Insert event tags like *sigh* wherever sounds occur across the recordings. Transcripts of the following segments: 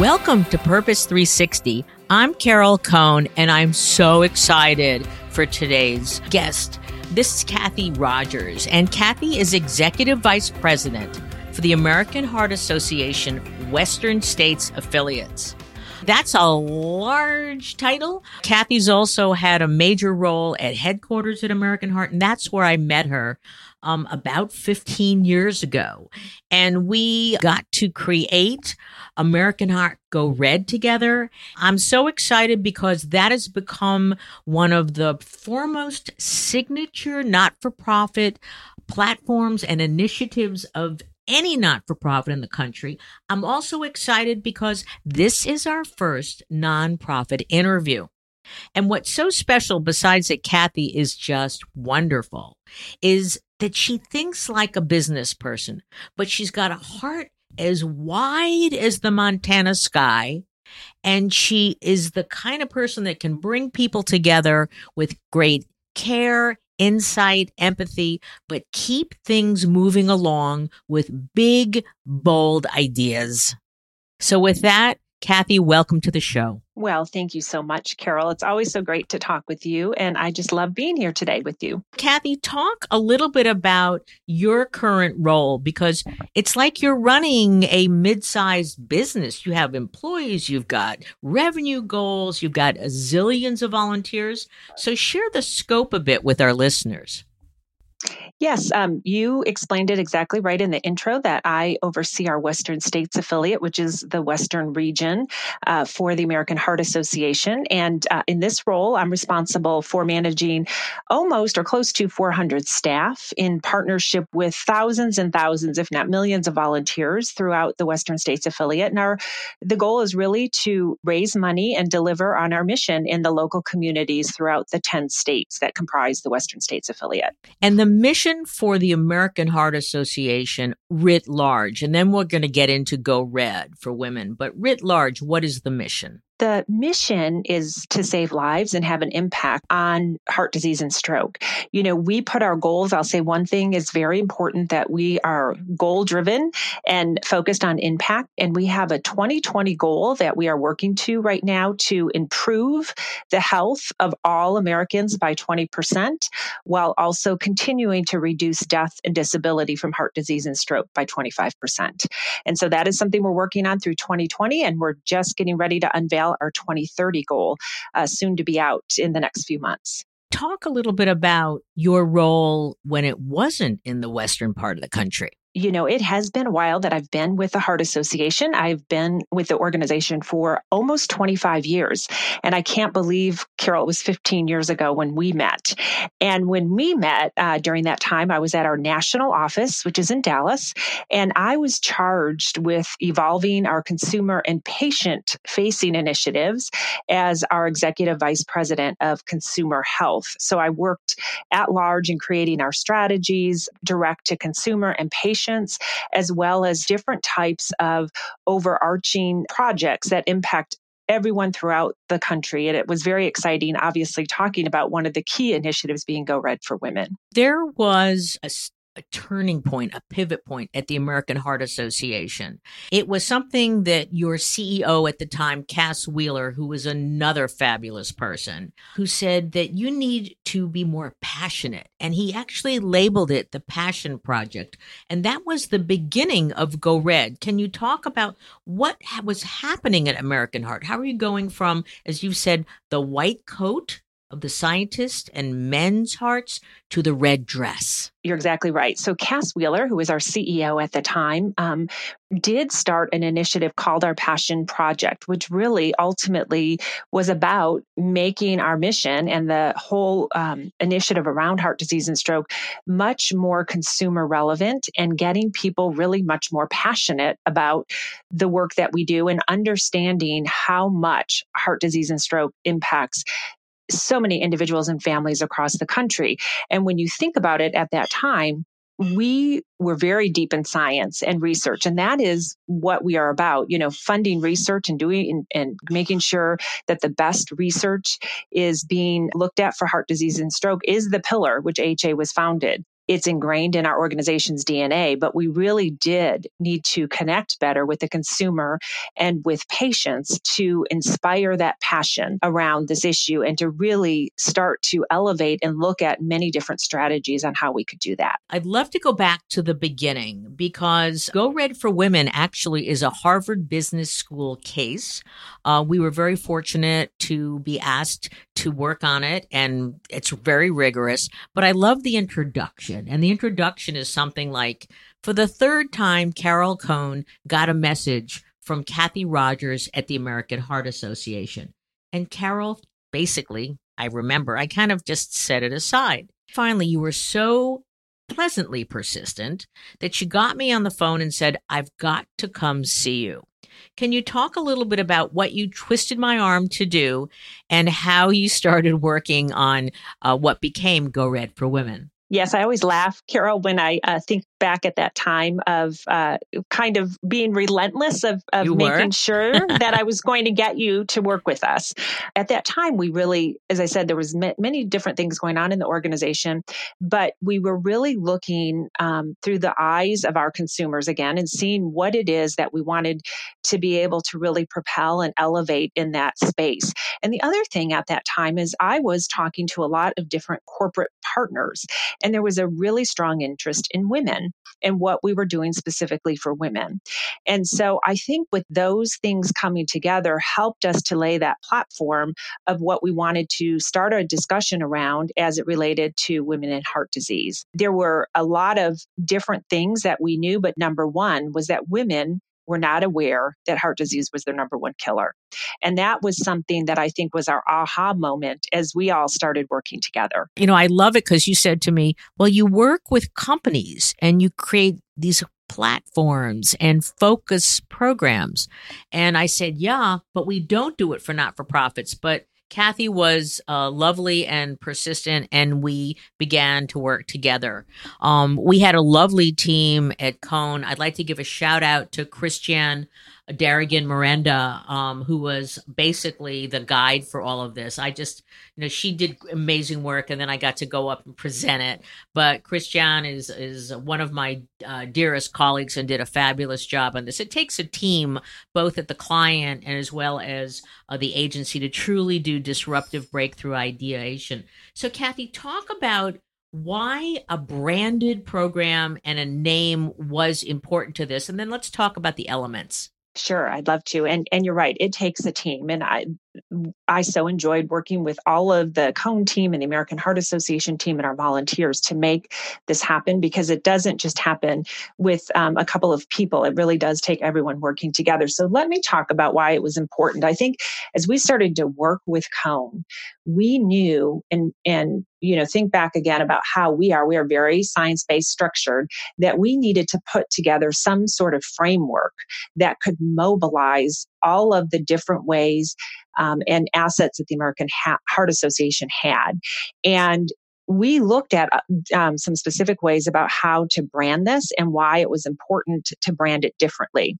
Welcome to Purpose 360. I'm Carol Cone, and I'm so excited for today's guest. This is Kathy Rogers, and Kathy is Executive Vice President for the American Heart Association Western States Affiliates. That's a large title. Kathy's also had a major role at headquarters at American Heart, and that's where I met her um, about 15 years ago. And we got to create American Heart Go Red together. I'm so excited because that has become one of the foremost signature not for profit platforms and initiatives of any not for profit in the country. I'm also excited because this is our first nonprofit interview. And what's so special, besides that Kathy is just wonderful, is that she thinks like a business person, but she's got a heart as wide as the Montana sky. And she is the kind of person that can bring people together with great care, insight, empathy, but keep things moving along with big, bold ideas. So, with that, Kathy, welcome to the show. Well, thank you so much, Carol. It's always so great to talk with you. And I just love being here today with you. Kathy, talk a little bit about your current role because it's like you're running a mid sized business. You have employees, you've got revenue goals, you've got zillions of volunteers. So share the scope a bit with our listeners. Yes, um, you explained it exactly right in the intro that I oversee our Western States affiliate, which is the Western region uh, for the American Heart Association. And uh, in this role, I'm responsible for managing almost or close to 400 staff in partnership with thousands and thousands, if not millions, of volunteers throughout the Western States affiliate. And our the goal is really to raise money and deliver on our mission in the local communities throughout the 10 states that comprise the Western States affiliate. And the mission for the American Heart Association writ large, and then we're going to get into Go Red for women, but writ large, what is the mission? The mission is to save lives and have an impact on heart disease and stroke. You know, we put our goals. I'll say one thing is very important that we are goal driven and focused on impact. And we have a 2020 goal that we are working to right now to improve the health of all Americans by 20%, while also continuing to reduce death and disability from heart disease and stroke by 25%. And so that is something we're working on through 2020. And we're just getting ready to unveil our 2030 goal, uh, soon to be out in the next few months. Talk a little bit about your role when it wasn't in the western part of the country you know, it has been a while that I've been with the Heart Association. I've been with the organization for almost 25 years. And I can't believe, Carol, it was 15 years ago when we met. And when we met uh, during that time, I was at our national office, which is in Dallas, and I was charged with evolving our consumer and patient facing initiatives as our executive vice president of consumer health. So I worked at large in creating our strategies direct to consumer and patient patients, as well as different types of overarching projects that impact everyone throughout the country. And it was very exciting, obviously, talking about one of the key initiatives being Go Red for Women. There was a a turning point, a pivot point at the American Heart Association. It was something that your CEO at the time, Cass Wheeler, who was another fabulous person, who said that you need to be more passionate. And he actually labeled it the Passion Project. And that was the beginning of Go Red. Can you talk about what was happening at American Heart? How are you going from, as you said, the white coat of the scientists and men's hearts to the red dress. You're exactly right. So, Cass Wheeler, who was our CEO at the time, um, did start an initiative called our Passion Project, which really ultimately was about making our mission and the whole um, initiative around heart disease and stroke much more consumer relevant and getting people really much more passionate about the work that we do and understanding how much heart disease and stroke impacts so many individuals and families across the country. And when you think about it at that time, we were very deep in science and research and that is what we are about you know funding research and doing and, and, making sure that the best research is being looked at for heart disease and stroke is the pillar which AHA was founded it's ingrained in our organization's DNA, but we really did need to connect better with the consumer and with patients to inspire that passion around this issue and to really start to elevate and look at many different strategies on how we could do that. I'd love to go back to the beginning because Go Red for Women actually is a Harvard Business School case. Uh, we were very fortunate to be asked to work on it, and it's very rigorous. But I love the introduction. And the introduction is something like For the third time, Carol Cone got a message from Kathy Rogers at the American Heart Association. And Carol, basically, I remember, I kind of just set it aside. Finally, you were so pleasantly persistent that she got me on the phone and said, I've got to come see you. Can you talk a little bit about what you twisted my arm to do and how you started working on uh, what became Go Red for Women? Yes, I always laugh, Carol, when I uh, think back at that time of uh, kind of being relentless of, of making sure that I was going to get you to work with us. At that time, we really, as I said, there was many different things going on in the organization, but we were really looking um, through the eyes of our consumers again and seeing what it is that we wanted to be able to really propel and elevate in that space. And the other thing at that time is I was talking to a lot of different corporate partners, and there was a really strong interest in women and what we were doing specifically for women. And so I think with those things coming together helped us to lay that platform of what we wanted to start a discussion around as it related to women and heart disease. There were a lot of different things that we knew, but number one was that women were not aware that heart disease was their number one killer. And that was something that I think was our aha moment as we all started working together. You know, I love it because you said to me, well, you work with companies and you create these platforms and focus programs. And I said, yeah, but we don't do it for not for profits. But Kathy was uh, lovely and persistent, and we began to work together. Um, we had a lovely team at Cone. I'd like to give a shout out to Christian Darrigan Miranda, um, who was basically the guide for all of this. I just, you know, she did amazing work, and then I got to go up and present it. But Christian is is one of my uh, dearest colleagues and did a fabulous job on this. It takes a team, both at the client and as well as uh, the agency, to truly do disruptive breakthrough ideation. So, Kathy, talk about why a branded program and a name was important to this and then let's talk about the elements Sure, I'd love to. And and you're right, it takes a team. And I I so enjoyed working with all of the Cone team and the American Heart Association team and our volunteers to make this happen because it doesn't just happen with um, a couple of people. It really does take everyone working together. So let me talk about why it was important. I think as we started to work with Cone, we knew and and you know think back again about how we are we are very science based structured that we needed to put together some sort of framework that could mobilize all of the different ways um, and assets that the American ha- Heart Association had. And we looked at uh, um, some specific ways about how to brand this and why it was important to brand it differently.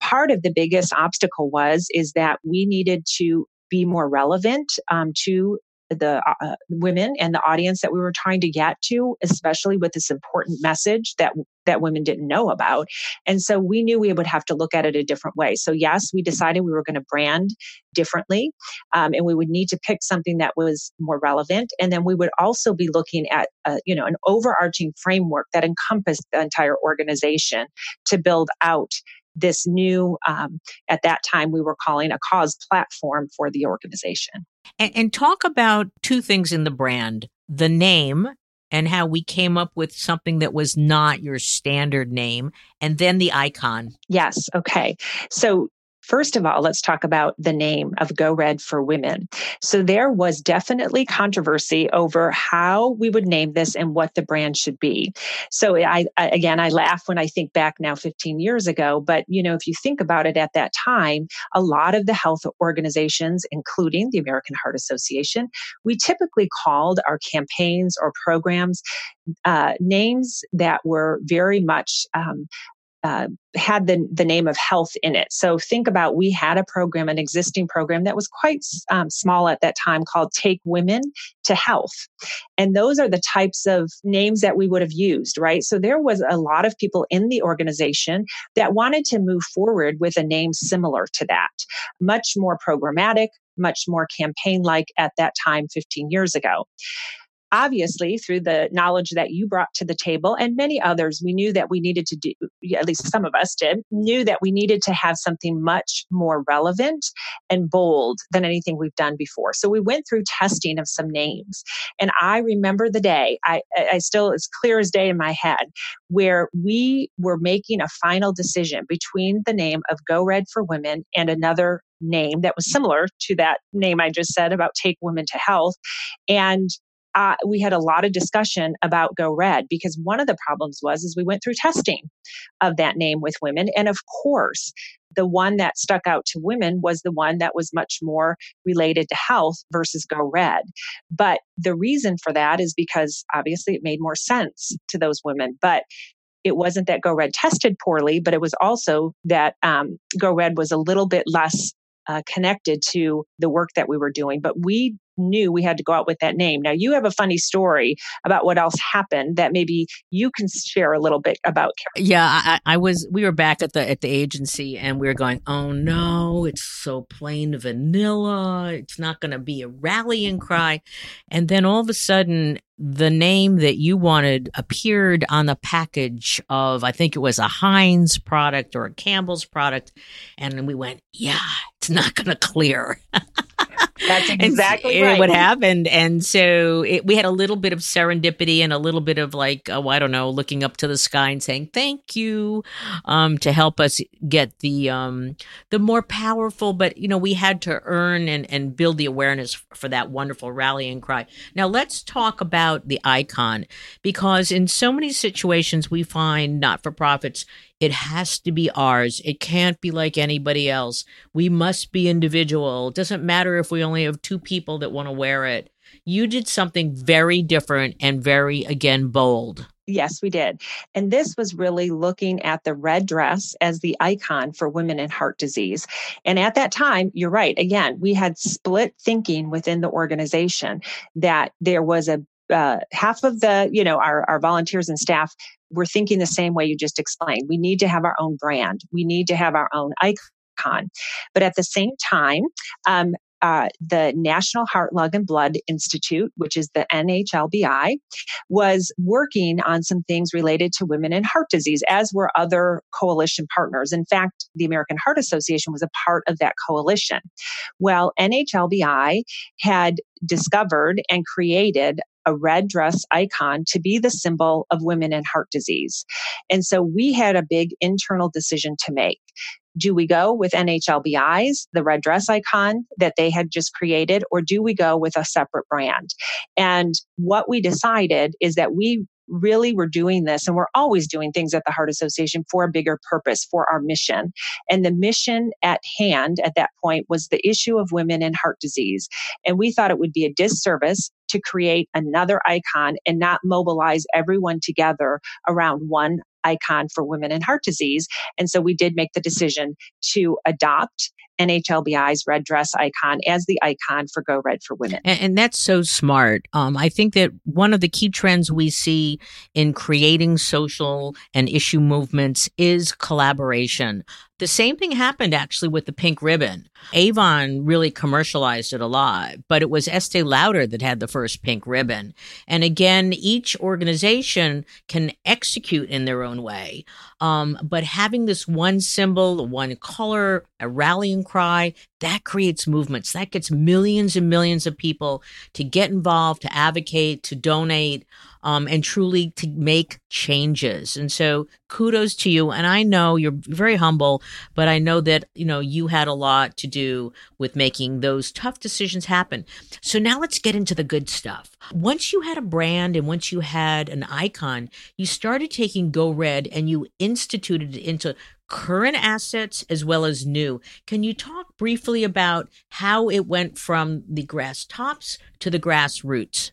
Part of the biggest obstacle was is that we needed to be more relevant um, to the uh, uh, women and the audience that we were trying to get to, especially with this important message that that women didn't know about. And so we knew we would have to look at it a different way. So yes, we decided we were going to brand differently, um, and we would need to pick something that was more relevant. And then we would also be looking at a, you know an overarching framework that encompassed the entire organization to build out this new um, at that time we were calling a cause platform for the organization And, and talk about two things in the brand the name and how we came up with something that was not your standard name, and then the icon. Yes. Okay. So First of all, let's talk about the name of Go Red for Women. So there was definitely controversy over how we would name this and what the brand should be. So I, I, again, I laugh when I think back now 15 years ago, but you know, if you think about it at that time, a lot of the health organizations, including the American Heart Association, we typically called our campaigns or programs uh, names that were very much um, uh, had the, the name of health in it. So think about we had a program, an existing program that was quite um, small at that time called Take Women to Health. And those are the types of names that we would have used, right? So there was a lot of people in the organization that wanted to move forward with a name similar to that, much more programmatic, much more campaign like at that time 15 years ago obviously through the knowledge that you brought to the table and many others we knew that we needed to do at least some of us did knew that we needed to have something much more relevant and bold than anything we've done before so we went through testing of some names and i remember the day i i still it's clear as day in my head where we were making a final decision between the name of go red for women and another name that was similar to that name I just said about take women to health. And uh, we had a lot of discussion about Go Red because one of the problems was is we went through testing of that name with women, and of course, the one that stuck out to women was the one that was much more related to health versus Go Red. But the reason for that is because obviously it made more sense to those women, but it wasn't that Go Red tested poorly, but it was also that um, Go Red was a little bit less uh, connected to the work that we were doing. But we knew we had to go out with that name. Now, you have a funny story about what else happened that maybe you can share a little bit about. Yeah, I, I was. We were back at the at the agency, and we were going, "Oh no, it's so plain vanilla. It's not going to be a rallying cry." And then all of a sudden, the name that you wanted appeared on the package of, I think it was a Heinz product or a Campbell's product, and we went, "Yeah, it's not going to clear." *laughs* That's exactly right. what happened. And so it, we had a little bit of serendipity and a little bit of like, oh, I don't know, looking up to the sky and saying thank you um, to help us get the um, the more powerful. But you know, we had to earn and and build the awareness for that wonderful rallying cry. Now let's talk about the icon because in so many situations we find not for profits it has to be ours. It can't be like anybody else. We must be individual. It doesn't matter if we only have two people that want to wear it. You did something very different and very, again, bold. Yes, we did. And this was really looking at the red dress as the icon for women in heart disease. And at that time, you're right. Again, we had split thinking within the organization that there was a uh, half of the you know our, our volunteers and staff we're thinking the same way you just explained. We need to have our own brand. We need to have our own icon. But at the same time, um, uh, the National Heart, Lung, and Blood Institute, which is the NHLBI, was working on some things related to women and heart disease, as were other coalition partners. In fact, the American Heart Association was a part of that coalition. Well, NHLBI had discovered and created a red dress icon to be the symbol of women and heart disease. And so we had a big internal decision to make. Do we go with NHLBI's, the red dress icon that they had just created, or do we go with a separate brand? And what we decided is that we really we're doing this and we're always doing things at the Heart Association for a bigger purpose, for our mission. And the mission at hand at that point was the issue of women and heart disease. And we thought it would be a disservice to create another icon and not mobilize everyone together around one icon for women and heart disease. And so we did make the decision to adopt NHLBI's red dress icon as the icon for Go Red for Women. And, and that's so smart. Um, I think that one of the key trends we see in creating social and issue movements is collaboration. The same thing happened actually with the pink ribbon. Avon really commercialized it a lot, but it was Estee Lauder that had the first pink ribbon. And again, each organization can execute in their own way. Um, but having this one symbol, one color, a rallying cry, that creates movements. That gets millions and millions of people to get involved, to advocate, to donate um, and truly to make changes. And so kudos to you. And I know you're very humble, but I know that, you know, you had a lot to do with making those tough decisions happen. So now let's get into the good stuff. Once you had a brand and once you had an icon, you started taking Go Red and you instituted it into current assets as well as new. Can you talk briefly about how it went from the grass tops to the grassroots?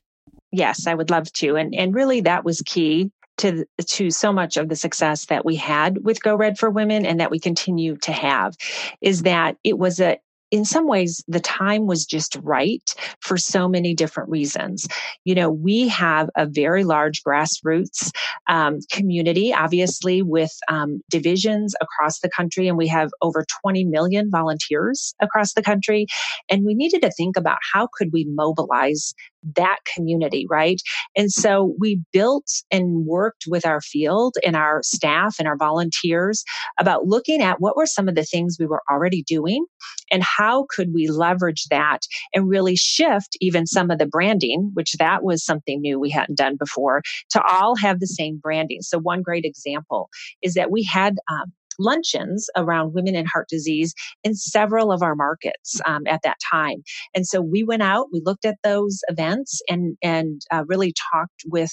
yes, I would love to. And and really that was key to to so much of the success that we had with Go Red for Women and that we continue to have is that it was a in some ways, the time was just right for so many different reasons. You know, we have a very large grassroots um, community, obviously, with um, divisions across the country, and we have over 20 million volunteers across the country. And we needed to think about how could we mobilize that community, right? And so we built and worked with our field and our staff and our volunteers about looking at what were some of the things we were already doing and how could we leverage that and really shift even some of the branding, which that was something new we hadn't done before, to all have the same branding. So one great example is that we had um, luncheons around women and heart disease in several of our markets um, at that time. And so we went out, we looked at those events and, and uh, really talked with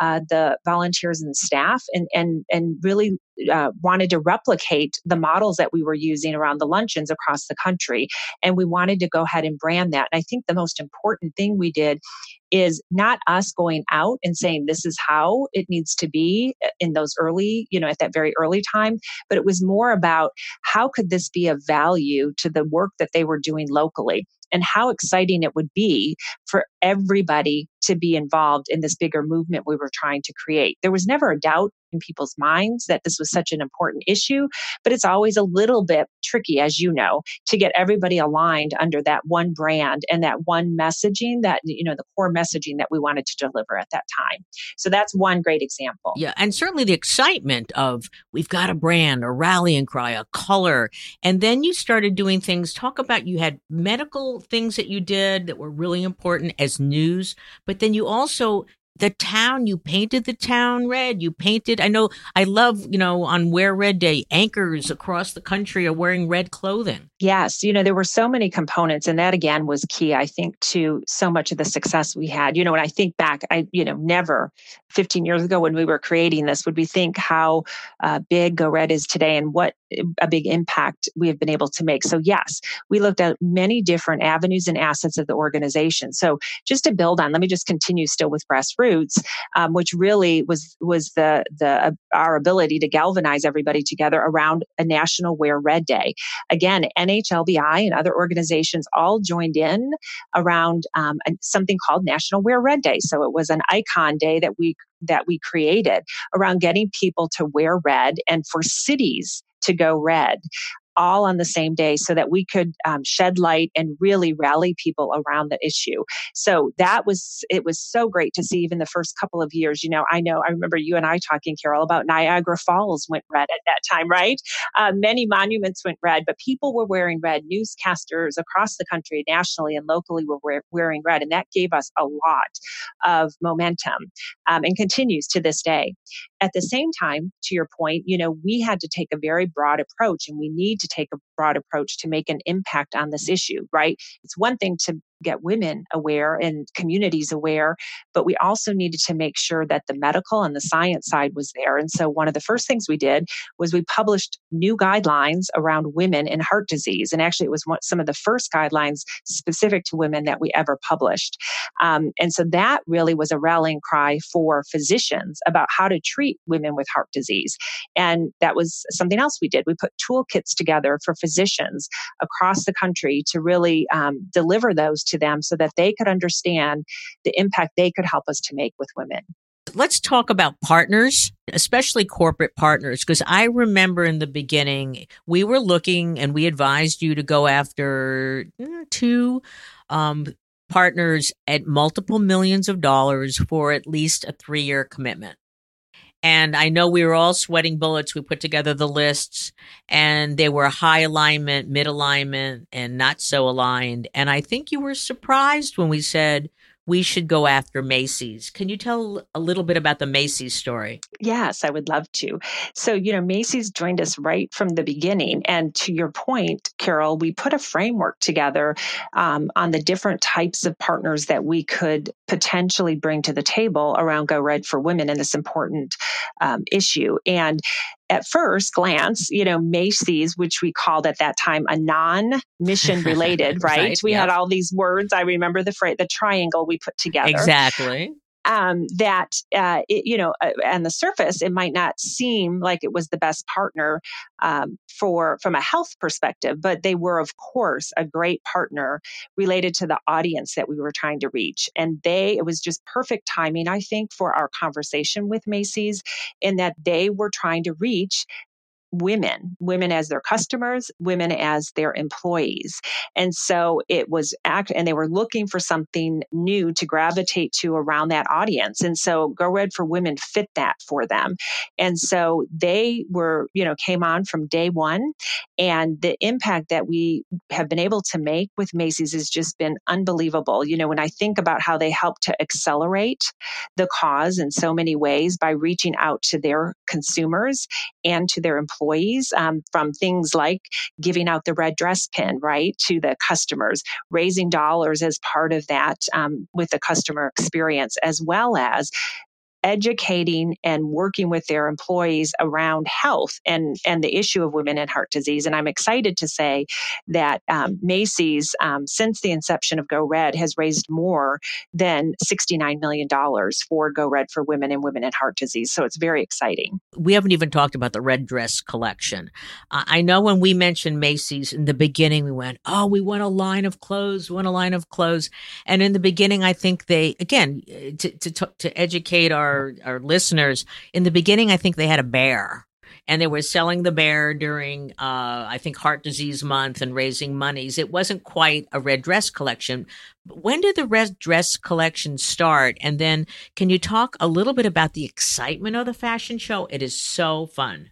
uh, the volunteers and staff and, and, and really uh, wanted to replicate the models that we were using around the luncheons across the country. And we wanted to go ahead and brand that. And I think the most important thing we did is not us going out and saying this is how it needs to be in those early, you know, at that very early time, but it was more about how could this be of value to the work that they were doing locally and how exciting it would be for everybody to be involved in this bigger movement we were trying to create. There was never a doubt in people's minds that this was such an important issue, but it's always a little bit tricky, as you know, to get everybody aligned under that one brand and that one messaging that, you know, the core messaging that we wanted to deliver at that time. So that's one great example. Yeah. And certainly the excitement of we've got a brand, a rallying cry, a color. And then you started doing things. Talk about you had medical things that you did that were really important as news, but then you also the town you painted the town red you painted i know i love you know on wear red day anchors across the country are wearing red clothing. Yes you know there were so many components and that again was key i think to so much of the success we had. You know when i think back i you know never 15 years ago when we were creating this would we think how uh, big go red is today and what a big impact we have been able to make. So yes we looked at many different avenues and assets of the organization. So just to build on let me just continue still with grassroots um, which really was was the the uh, our ability to galvanize everybody together around a national wear red day. Again nhlbi and other organizations all joined in around um, something called national wear red day. So it was an icon day that we that we created around getting people to wear red and for cities to go red all on the same day so that we could um, shed light and really rally people around the issue. So that was, it was so great to see even the first couple of years. You know, I know, I remember you and I talking, Carol, about Niagara Falls went red at that time, right? Uh, many monuments went red, but people were wearing red. Newscasters across the country, nationally and locally, were wear, wearing red. And that gave us a lot of momentum um, and continues to this day. At the same time, to your point, you know, we had to take a very broad approach and we need to take a broad approach to make an impact on this issue, right? It's one thing to get women aware and communities aware, but we also needed to make sure that the medical and the science side was there. And so one of the first things we did was we published new guidelines around women and heart disease. And actually, it was one, some of the first guidelines specific to women that we ever published. Um, and so that really was a rallying cry for physicians about how to treat women with heart disease. And that was something else we did. We put toolkits together for physicians across the country to really um, deliver those to them so that they could understand the impact they could help us to make with women. Let's talk about partners, especially corporate partners, because I remember in the beginning, we were looking and we advised you to go after mm, two um, partners at multiple millions of dollars for at least a three year commitment. And I know we were all sweating bullets. We put together the lists and they were high alignment, mid alignment, and not so aligned. And I think you were surprised when we said, we should go after Macy's. Can you tell a little bit about the Macy's story? Yes, I would love to. So, you know, Macy's joined us right from the beginning. And to your point, Carol, we put a framework together um, on the different types of partners that we could potentially bring to the table around Go Red for Women and this important um, issue. And at first glance, you know, Macy's, which we called at that time a non mission *laughs* related, right? right? We had all these words. I remember the phrase, the triangle we put together. Exactly um, that uh, it, you know uh, on the surface it might not seem like it was the best partner um, for from a health perspective but they were of course a great partner related to the audience that we were trying to reach. And they it was just perfect timing i think for our conversation with macy's in that they were trying to reach women, women as their customers, women as their employees. And so it was act and they were looking for something new to gravitate to around that audience. And so Go Red for Women fit that for them. And so they were, you know, came on from day one. And the impact that we have been able to make with Macy's has just been unbelievable. You know, when I think about how they helped to accelerate the cause in so many ways by reaching out to their consumers and to their employees employees um, from things like giving out the red dress pin, right, to the customers, raising dollars as part of that um, with the customer experience, as well as educating and working with their employees around health and, and the issue of women and heart disease. And I'm excited to say that um, Macy's, um, since the inception of Go Red, has raised more than $69 million for Go Red for women and women and heart disease. So it's very exciting. We haven't even talked about the red dress collection. I know when we mentioned Macy's in the beginning, we went, oh, we want a line of clothes, we want a line of clothes. And in the beginning, I think they, again, to, to, to educate our our, our listeners, in the beginning, I think they had a bear and they were selling the bear during uh, i think heart disease month and raising monies. It wasn't quite a red dress collection when did the red dress collection start? And then can you talk a little bit about the excitement of the fashion show? It is so fun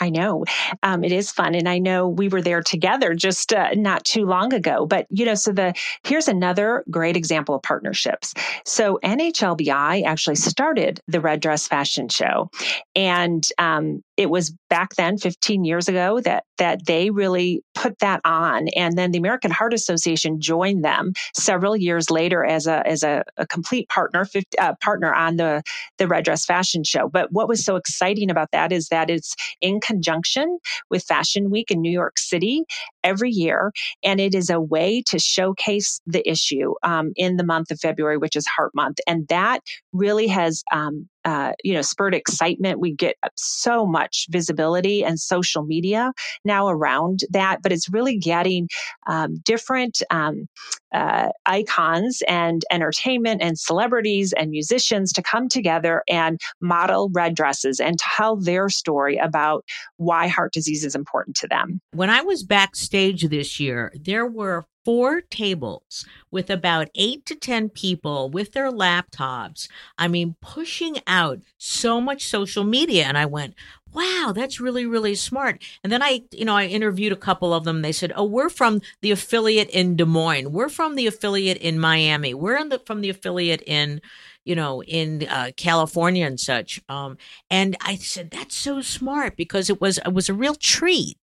I know um, it is fun, and I know we were there together just uh, not too long ago. But you know, so the here's another great example of partnerships. So NHLBI actually started the Red Dress Fashion Show, and um, it was back then 15 years ago that that they really put that on and then the American Heart Association joined them several years later as a as a, a complete partner 50, uh, partner on the the red dress fashion show. But what was so exciting about that is that it's in conjunction with Fashion Week in New York City every year and it is a way to showcase the issue um, in the month of February which is Heart Month. And that really has um, uh, you know, spurred excitement. We get so much visibility and social media now around that, but it's really getting um, different um, uh, icons and entertainment and celebrities and musicians to come together and model red dresses and tell their story about why heart disease is important to them. When I was backstage this year, there were four tables with about eight to 10 people with their laptops. I mean, pushing out so much social media. And I went, wow, that's really, really smart. And then I, you know, I interviewed a couple of them. They said, oh, we're from the affiliate in Des Moines. We're from the affiliate in Miami. We're the, from the affiliate in, you know, in uh, California and such. Um, and I said that's so smart because it was it was a real treat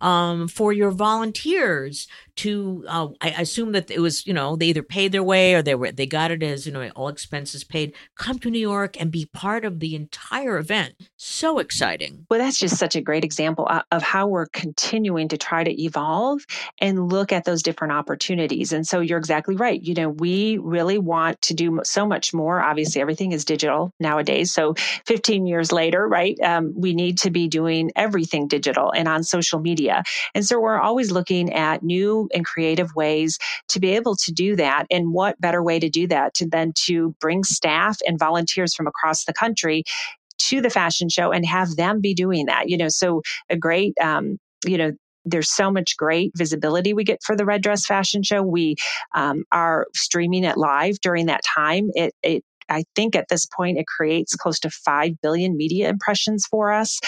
um, for your volunteers to. Uh, I assume that it was you know they either paid their way or they were they got it as you know all expenses paid. Come to New York and be part of the entire event. So exciting. Well, that's just such a great example of how we're continuing to try to evolve and look at those different opportunities. And so you're exactly right. You know, we really want to do so much more obviously everything is digital nowadays. So 15 years later, right, um, we need to be doing everything digital and on social media. And so we're always looking at new and creative ways to be able to do that. And what better way to do that to, than to bring staff and volunteers from across the country to the fashion show and have them be doing that. You know, so a great, um, you know, there's so much great visibility we get for the red dress fashion show we um, are streaming it live during that time it, it I think at this point it creates close to 5 billion media impressions for us.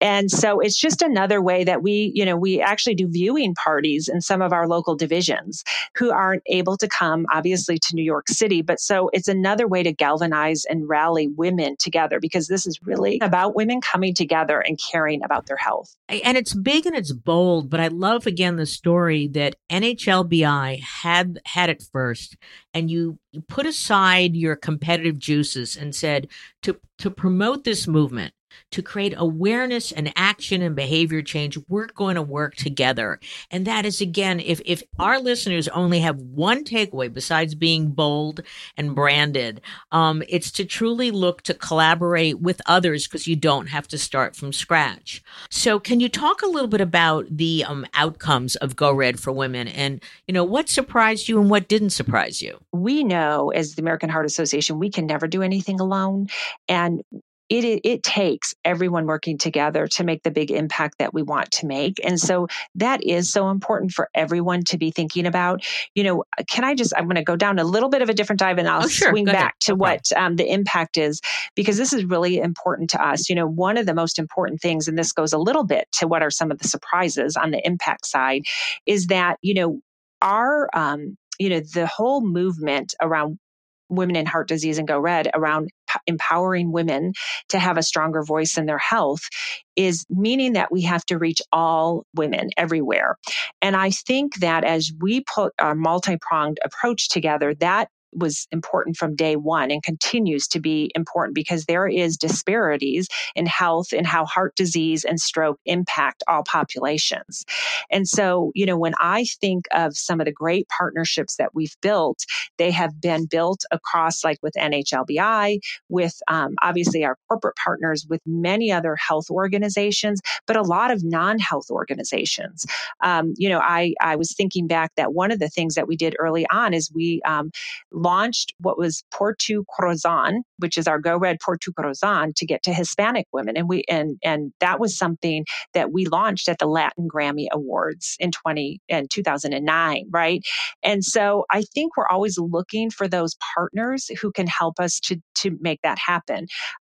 And so it's just another way that we, you know, we actually do viewing parties in some of our local divisions who aren't able to come, obviously, to New York City. But so it's another way to galvanize and rally women together because this is really about women coming together and caring about their health. And it's big and it's bold, but I love again the story that NHLBI had had it first, and you, put aside your competitive juices and said to to promote this movement to create awareness and action and behavior change, we're going to work together. And that is again, if, if our listeners only have one takeaway besides being bold and branded, um, it's to truly look to collaborate with others because you don't have to start from scratch. So can you talk a little bit about the um, outcomes of Go Red for Women and, you know, what surprised you and what didn't surprise you? We know as the American Heart Association, we can never do anything alone. And it, it takes everyone working together to make the big impact that we want to make. And so that is so important for everyone to be thinking about. You know, can I just, I'm going to go down a little bit of a different dive and I'll oh, sure. swing go back ahead. to what um, the impact is because this is really important to us. You know, one of the most important things, and this goes a little bit to what are some of the surprises on the impact side, is that, you know, our, um, you know, the whole movement around women in heart disease and go red around empowering women to have a stronger voice in their health is meaning that we have to reach all women everywhere. And I think that as we put our multi pronged approach together, that was important from day one and continues to be important because there is disparities in health and how heart disease and stroke impact all populations. And so, you know, when I think of some of the great partnerships that we've built, they have been built across like with NHLBI, with um, obviously our corporate partners, with many other health organizations, but a lot of non-health organizations. Um, you know, I, I was thinking back that one of the things that we did early on is we um, launched what was Portu Corazon, which is our Go Red Por Tu Corazón to get to Hispanic women. And we and and that was something that we launched at the Latin Grammy Awards in 20 and 2009, right? And so I think we're always looking for those partners who can help us to to make that happen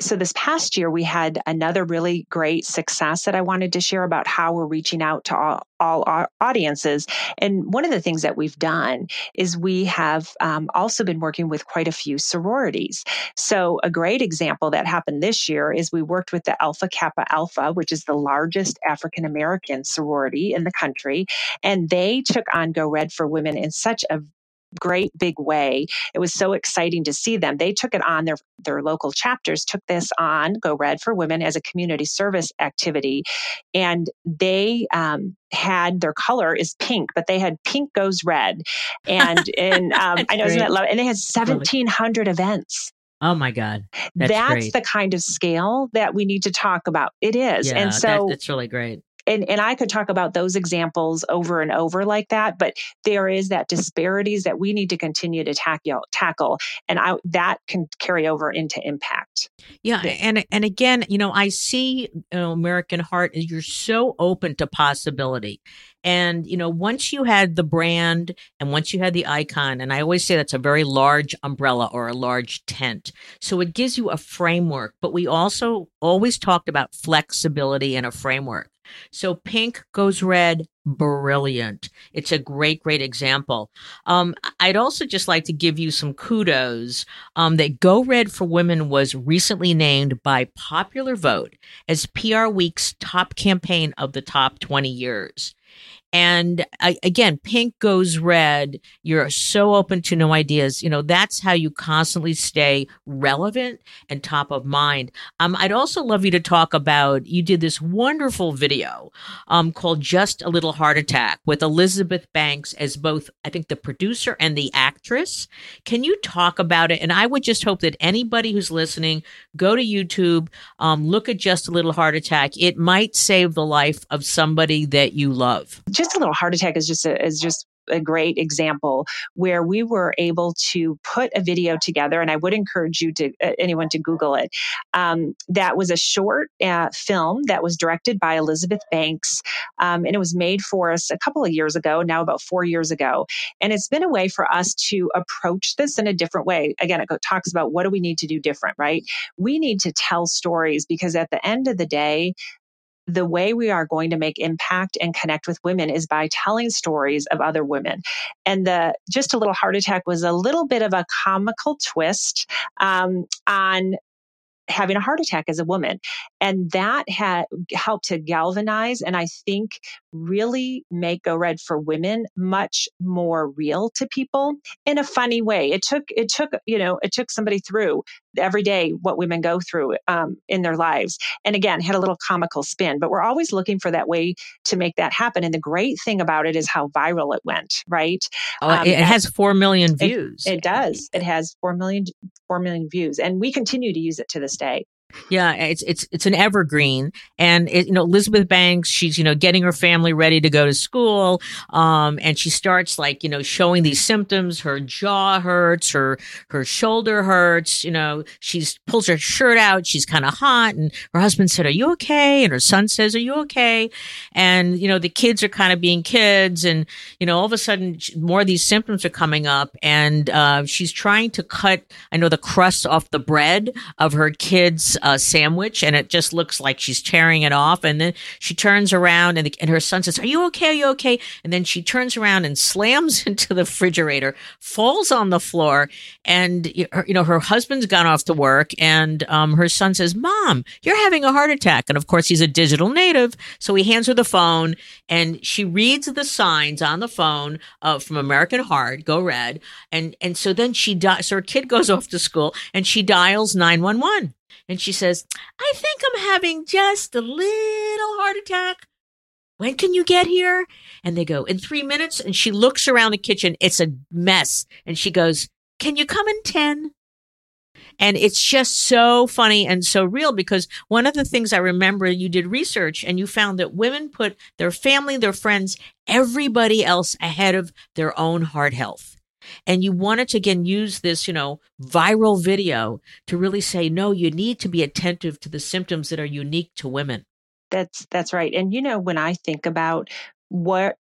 so this past year we had another really great success that I wanted to share about how we're reaching out to all, all our audiences. And one of the things that we've done is we have um, also been working with quite a few sororities. So a great example that happened this year is we worked with the Alpha Kappa Alpha, which is the largest African American sorority in the country, and they took on Go Red for Women in such a great big way. It was so exciting to see them. They took it on their their local chapters took this on Go Red for Women as a community service activity, and they um, had their color is pink, but they had pink goes red, and *laughs* and um, I know isn't that love? And they had seventeen hundred events. Oh my God. That's, That's the kind of scale that we need to talk about. It is. Yeah, and so that, that's really great and, and I could talk about those examples over and over like that, but there is that mm. disparities that we need to continue to tackle, tackle and I, that can carry over into impact. Yeah, and and again, you know, I see you know, American Heart. You're so open to possibility, and you know, once you had the brand and once you had the icon, and I always say that's a very large umbrella or a large tent, so it gives you a framework. But we also always talked about flexibility and a framework. So pink goes red, brilliant. It's a great, great example. Um, I'd also just like to give you some kudos um, that Go Red for Women was recently named by popular vote as PR Week's top campaign of the top 20 years. And I, again, pink goes red. You're so open to new ideas. You know, that's how you constantly stay relevant and top of mind. Um, I'd also love you to talk about, you did this wonderful video um, called Just a Little Heart Attack with Elizabeth Banks as both, I think, the producer and the actress. Can you talk about it? And I would just hope that anybody who's listening, go to YouTube, um, look at Just a Little Heart Attack. It might save the life of somebody that you love. Just a Little Heart Attack is just a, is just a great example where we were able to put a video together, and I would encourage you to uh, anyone to Google it. Um, that was a short uh, film that was directed by Elizabeth Banks, um, and it was made for us a couple of years ago, now about four years ago, and it's been a way for us to approach this in a different way. Again, it talks about what do we need to do different, right? We need to tell stories because at the end of the day, the way we are going to make impact and connect with women is by telling stories of other women. And the just a little heart attack was a little bit of a comical twist um, on having a heart attack as a woman. And that had helped to galvanize and I think really make Go Red for Women much more real to people in a funny way. It took, it took, you know, it took somebody through every day what women go through um, in their lives. And again, had a little comical spin, but we're always looking for that way to make that happen. And the great thing about it is how viral it went, right? Oh, um, it has 4 million views. It, it does. It has 4 million, 4 million views. And we continue to use it to this day day. Yeah, it's it's it's an evergreen, and it, you know Elizabeth Banks, she's you know getting her family ready to go to school, um, and she starts like you know showing these symptoms. Her jaw hurts, her her shoulder hurts. You know, she's pulls her shirt out. She's kind of hot, and her husband said, "Are you okay?" And her son says, "Are you okay?" And you know the kids are kind of being kids, and you know all of a sudden more of these symptoms are coming up, and uh, she's trying to cut. I know the crust off the bread of her kids' uh, sandwich and it just looks like she's tearing it off. And then she turns around and, the, and her son says, Are you okay? Are you okay? And then she turns around and slams *laughs* into the refrigerator, falls on the floor. And, you know, her husband's gone off to work. And um, her son says, Mom, you're having a heart attack. And of course, he's a digital native. So he hands her the phone and she reads the signs on the phone uh, from American Heart, Go Red. And, and so then she, di- so her kid goes off to school and she dials 911 and she says, I think I'm having just a little heart attack. When can you get here? And they go, in three minutes. And she looks around the kitchen. It's a mess. And she goes, Can you come in 10? And it's just so funny and so real because one of the things I remember you did research and you found that women put their family, their friends, everybody else ahead of their own heart health. And you wanted to again use this, you know, viral video to really say, no, you need to be attentive to the symptoms that are unique to women. That's that's right. And you know, when I think about what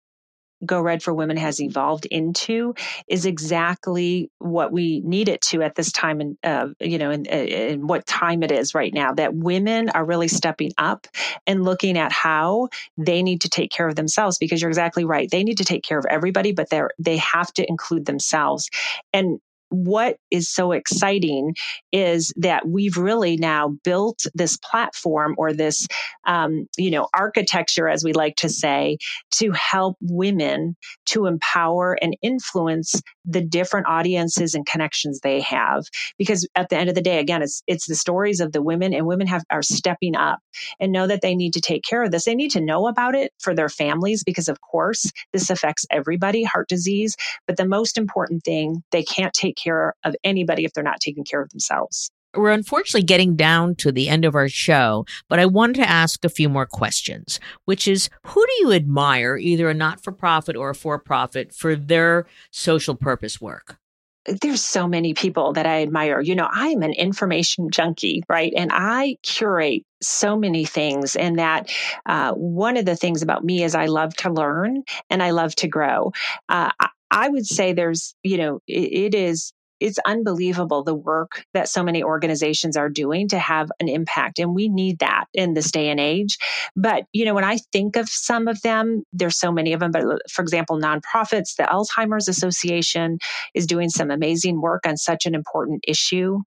Go Red for Women has evolved into is exactly what we need it to at this time and uh, you know and, and what time it is right now that women are really stepping up and looking at how they need to take care of themselves because you're exactly right they need to take care of everybody but they're they have to include themselves. And what is so exciting is that we've really now built this platform or this, um, you know, architecture, as we like to say, to help women to empower and influence the different audiences and connections they have. Because at the end of the day, again, it's it's the stories of the women, and women have are stepping up and know that they need to take care of this. They need to know about it for their families because, of course, this affects everybody, heart disease. But the most important thing, they can't take care of anybody if they're not taking care of themselves. We're unfortunately getting down to the end of our show, but I wanted to ask a few more questions, which is who do you admire, either a not for profit or a for profit, for their social purpose work? there's so many people that I admire. You know, I'm an information junkie, right? And I curate so many things. And that uh, one of the things about me is I love to learn and I love to grow. Uh, I would say there's, you know, it, it is it's unbelievable the work that so many organizations are doing to have an impact and we need that in this day and age. But you know when i think of some of them there's so many of them but for example nonprofits the alzheimer's association is doing some amazing work on such an important issue.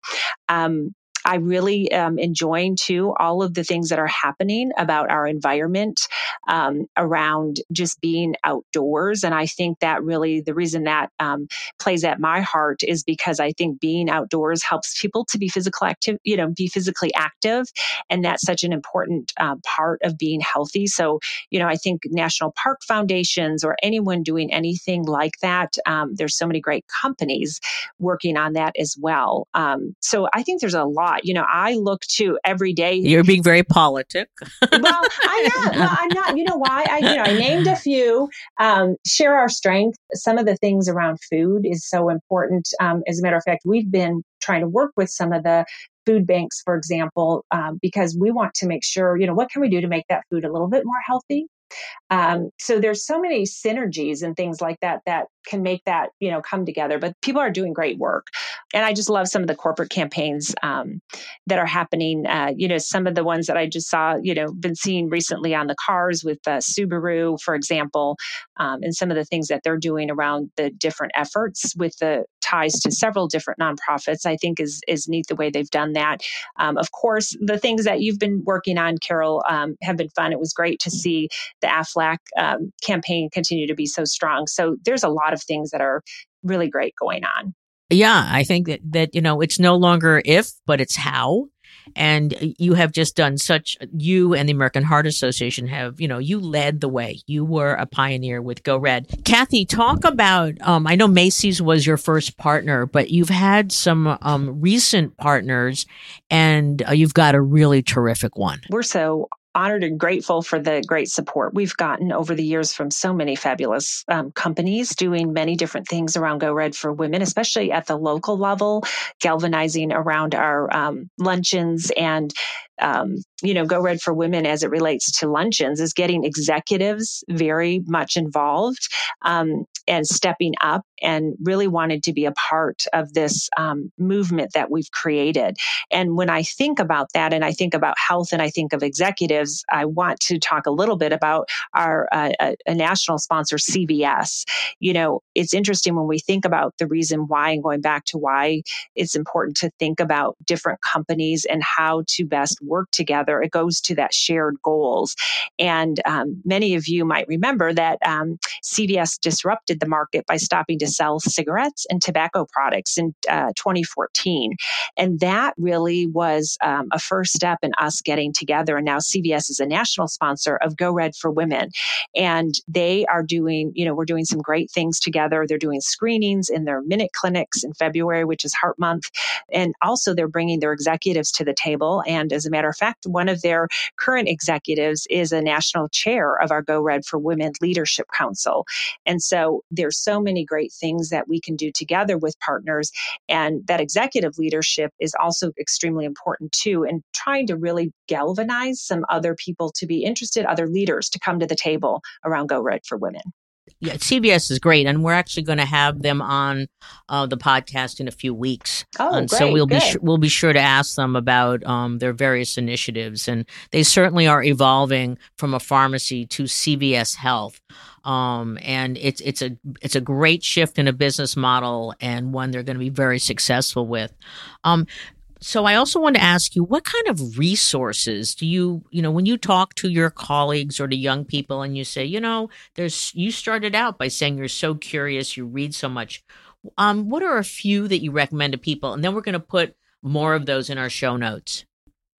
Um, I really am enjoying too all of the things that are happening about our environment um, around just being outdoors. And I think that really the reason that um, plays at my heart is because I think being outdoors helps people to be physical active, you know, be physically active. And that's such an important uh, part of being healthy. So, you know, I think national park foundations or anyone doing anything like that, um, there's so many great companies working on that as well. Um, so I think there's a lot. You know, I look to every day. You're being very politic. well, I *laughs* am. Well, I'm not. You know why? I you know I named a few. Um, share our strength. Some of the things around food is so important. Um, as a matter of fact, we've been trying to work with some of the food banks, for example, um, because we want to make sure, you know, what can we do to make that food a little bit more healthy? Um, so there's so many synergies and things like that that can make that you know come together. But people are doing great work, and I just love some of the corporate campaigns um, that are happening. Uh, you know, some of the ones that I just saw, you know, been seeing recently on the cars with uh, Subaru, for example, um, and some of the things that they're doing around the different efforts with the ties to several different nonprofits. I think is is neat the way they've done that. Um, of course, the things that you've been working on, Carol, um, have been fun. It was great to see the AFLAC um, campaign continue to be so strong. So there's a lot of things that are really great going on. Yeah, I think that, that, you know, it's no longer if, but it's how. And you have just done such, you and the American Heart Association have, you know, you led the way. You were a pioneer with Go Red. Kathy, talk about, um, I know Macy's was your first partner, but you've had some um, recent partners and uh, you've got a really terrific one. We're so honored and grateful for the great support we've gotten over the years from so many fabulous um, companies doing many different things around Go Red for Women, especially at the local level, galvanizing around our um, luncheons and um, you know, Go Red for Women as it relates to luncheons is getting executives very much involved um, and stepping up and really wanted to be a part of this um, movement that we've created. And when I think about that and I think about health and I think of executives, I want to talk a little bit about our uh, a, national sponsor, CVS. You know, it's interesting when we think about the reason why and going back to why it's important to think about different companies and how to best work together. It goes to that shared goals. And um, many of you might remember that um, CVS disrupted the market by stopping to sell cigarettes and tobacco products in uh, 2014. And that really was um, a first step in us getting together. And now CVS is a national sponsor of Go Red for Women. And they are doing, you know, we're doing some great things together. They're doing screenings in their minute clinics in February, which is Heart Month. And also, they're bringing their executives to the table. And as a matter of fact, one of their current executives is a national chair of our Go Red for Women Leadership Council. And so there's so many great things that we can do together with partners. And that executive leadership is also extremely important too, and trying to really galvanize some other people to be interested, other leaders to come to the table around Go Red for Women yeah, CVS is great, and we're actually going to have them on uh, the podcast in a few weeks. Oh, and great, so we'll good. be we'll be sure to ask them about um, their various initiatives, and they certainly are evolving from a pharmacy to CVS Health. Um, and it's it's a it's a great shift in a business model and one they're going to be very successful with. Um, so I also want to ask you, what kind of resources do you, you know, when you talk to your colleagues or to young people and you say, you know, there's, you started out by saying you're so curious, you read so much. Um, what are a few that you recommend to people? And then we're going to put more of those in our show notes.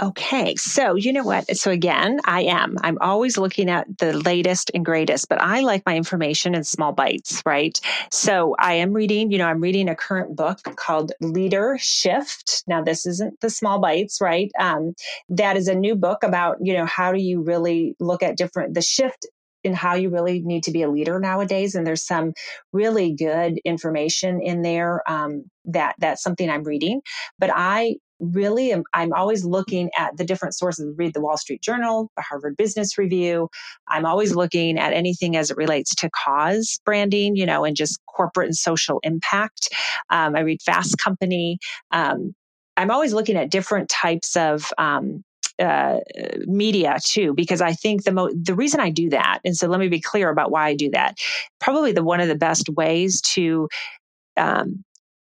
Okay, so you know what? So again, I am. I'm always looking at the latest and greatest, but I like my information in small bites, right? So I am reading, you know, I'm reading a current book called Leader Shift. Now, this isn't the small bites, right? Um, that is a new book about, you know, how do you really look at different, the shift in how you really need to be a leader nowadays. And there's some really good information in there um, that that's something I'm reading. But I really am, I'm always looking at the different sources. Read the Wall Street Journal, the Harvard Business Review. I'm always looking at anything as it relates to cause branding, you know, and just corporate and social impact. Um, I read Fast Company. Um, I'm always looking at different types of um, uh, media too, because I think the mo- the reason I do that, and so let me be clear about why I do that. Probably the one of the best ways to um,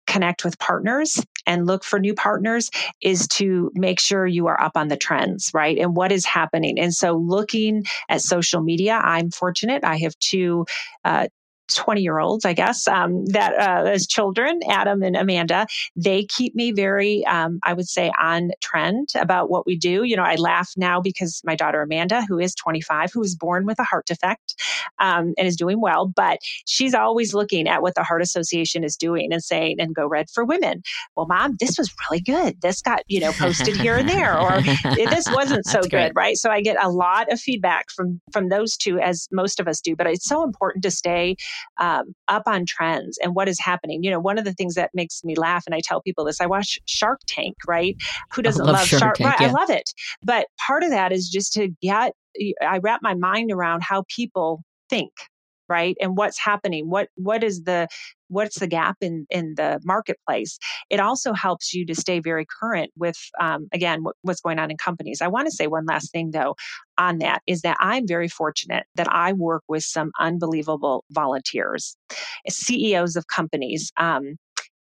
connect with partners and look for new partners is to make sure you are up on the trends, right? And what is happening. And so looking at social media, I'm fortunate. I have two uh, 20 year olds, I guess, um, that uh, as children, Adam and Amanda, they keep me very, um, I would say, on trend about what we do. You know, I laugh now because my daughter Amanda, who is 25, who was born with a heart defect um, and is doing well, but she's always looking at what the Heart Association is doing and saying, and go red for women. Well, mom, this was really good. This got, you know, posted here and there, or this wasn't *laughs* so good, right? So I get a lot of feedback from from those two, as most of us do. But it's so important to stay um, up on trends and what is happening. You know, one of the things that makes me laugh, and I tell people this, I watch Shark Tank, right? Who doesn't love, love, Shark, Shark Tank? Right, yeah. I love it. But part of that is just to get, I wrap my mind around how people think right and what's happening what what is the what's the gap in in the marketplace? It also helps you to stay very current with um, again what, what's going on in companies. I want to say one last thing though on that is that i'm very fortunate that i work with some unbelievable volunteers ceos of companies um,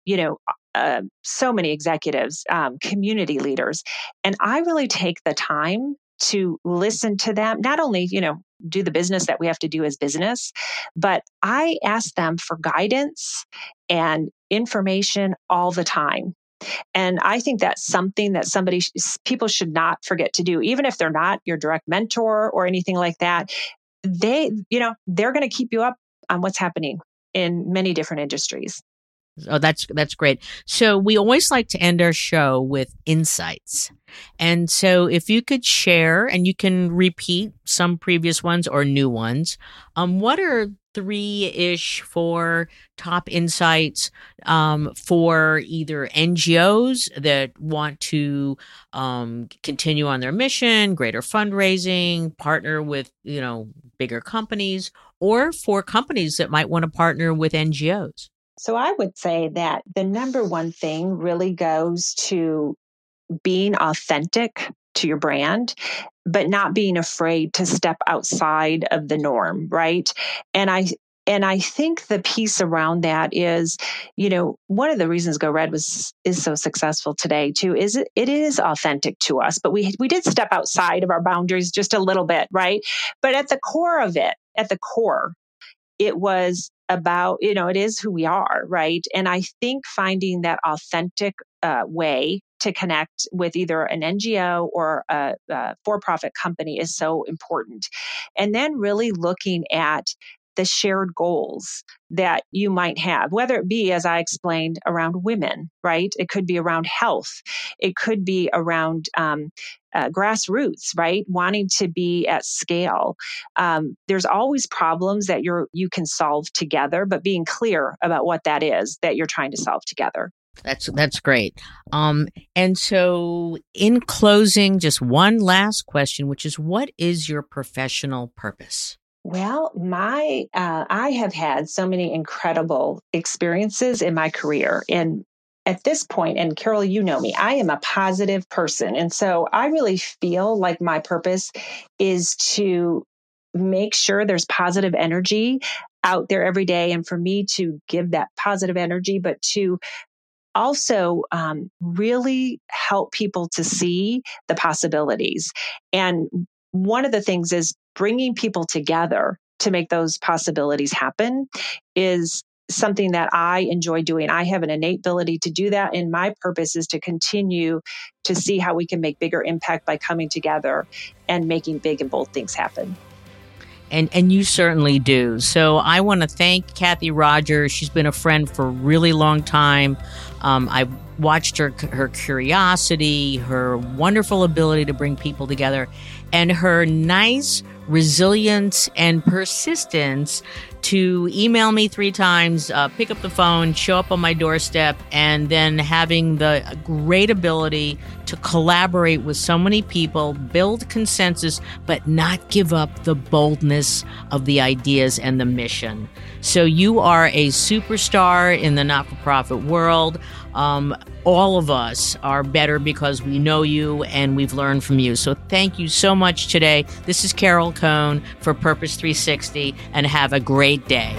you know uh, so many executives um, community leaders and i really take the time to listen to them not only you know do the business that we have to do as business. But I ask them for guidance and information all the time. And I think that's something that somebody, people should not forget to do, even if they're not your direct mentor or anything like that. They, you know, they're going to keep you up on what's happening in many different industries. Oh, that's that's great. So we always like to end our show with insights. And so if you could share and you can repeat some previous ones or new ones, um, what are three-ish four top insights um, for either NGOs that want to um, continue on their mission, greater fundraising, partner with you know bigger companies, or for companies that might want to partner with NGOs? So I would say that the number one thing really goes to being authentic to your brand but not being afraid to step outside of the norm right? And i and i think the piece around that is you know one of the reasons go red was is so successful today too is it, it is authentic to us but we we did step outside of our boundaries just a little bit right? But at the core of it at the core it was about you know it is who we are right and i think finding that authentic uh, way to connect with either an ngo or a, a for-profit company is so important and then really looking at the shared goals that you might have, whether it be, as I explained, around women, right? It could be around health. It could be around um, uh, grassroots, right? Wanting to be at scale. Um, there's always problems that you're you can solve together, but being clear about what that is that you're trying to solve together. That's that's great. Um, and so, in closing, just one last question, which is, what is your professional purpose? Well, my uh, I have had so many incredible experiences in my career, and at this point, and Carol, you know me, I am a positive person, and so I really feel like my purpose is to make sure there's positive energy out there every day, and for me to give that positive energy, but to also um, really help people to see the possibilities. And one of the things is bringing people together to make those possibilities happen is something that I enjoy doing. I have an innate ability to do that. And my purpose is to continue to see how we can make bigger impact by coming together and making big and bold things happen. And, and you certainly do. So I want to thank Kathy Rogers. She's been a friend for a really long time. Um, I watched her her curiosity, her wonderful ability to bring people together, and her nice resilience and persistence to email me three times, uh, pick up the phone, show up on my doorstep, and then having the great ability to collaborate with so many people, build consensus, but not give up the boldness of the ideas and the mission. So you are a superstar in the not for profit world. Um, all of us are better because we know you and we've learned from you. So thank you so much today. This is Carol Cone for Purpose 360 and have a great day.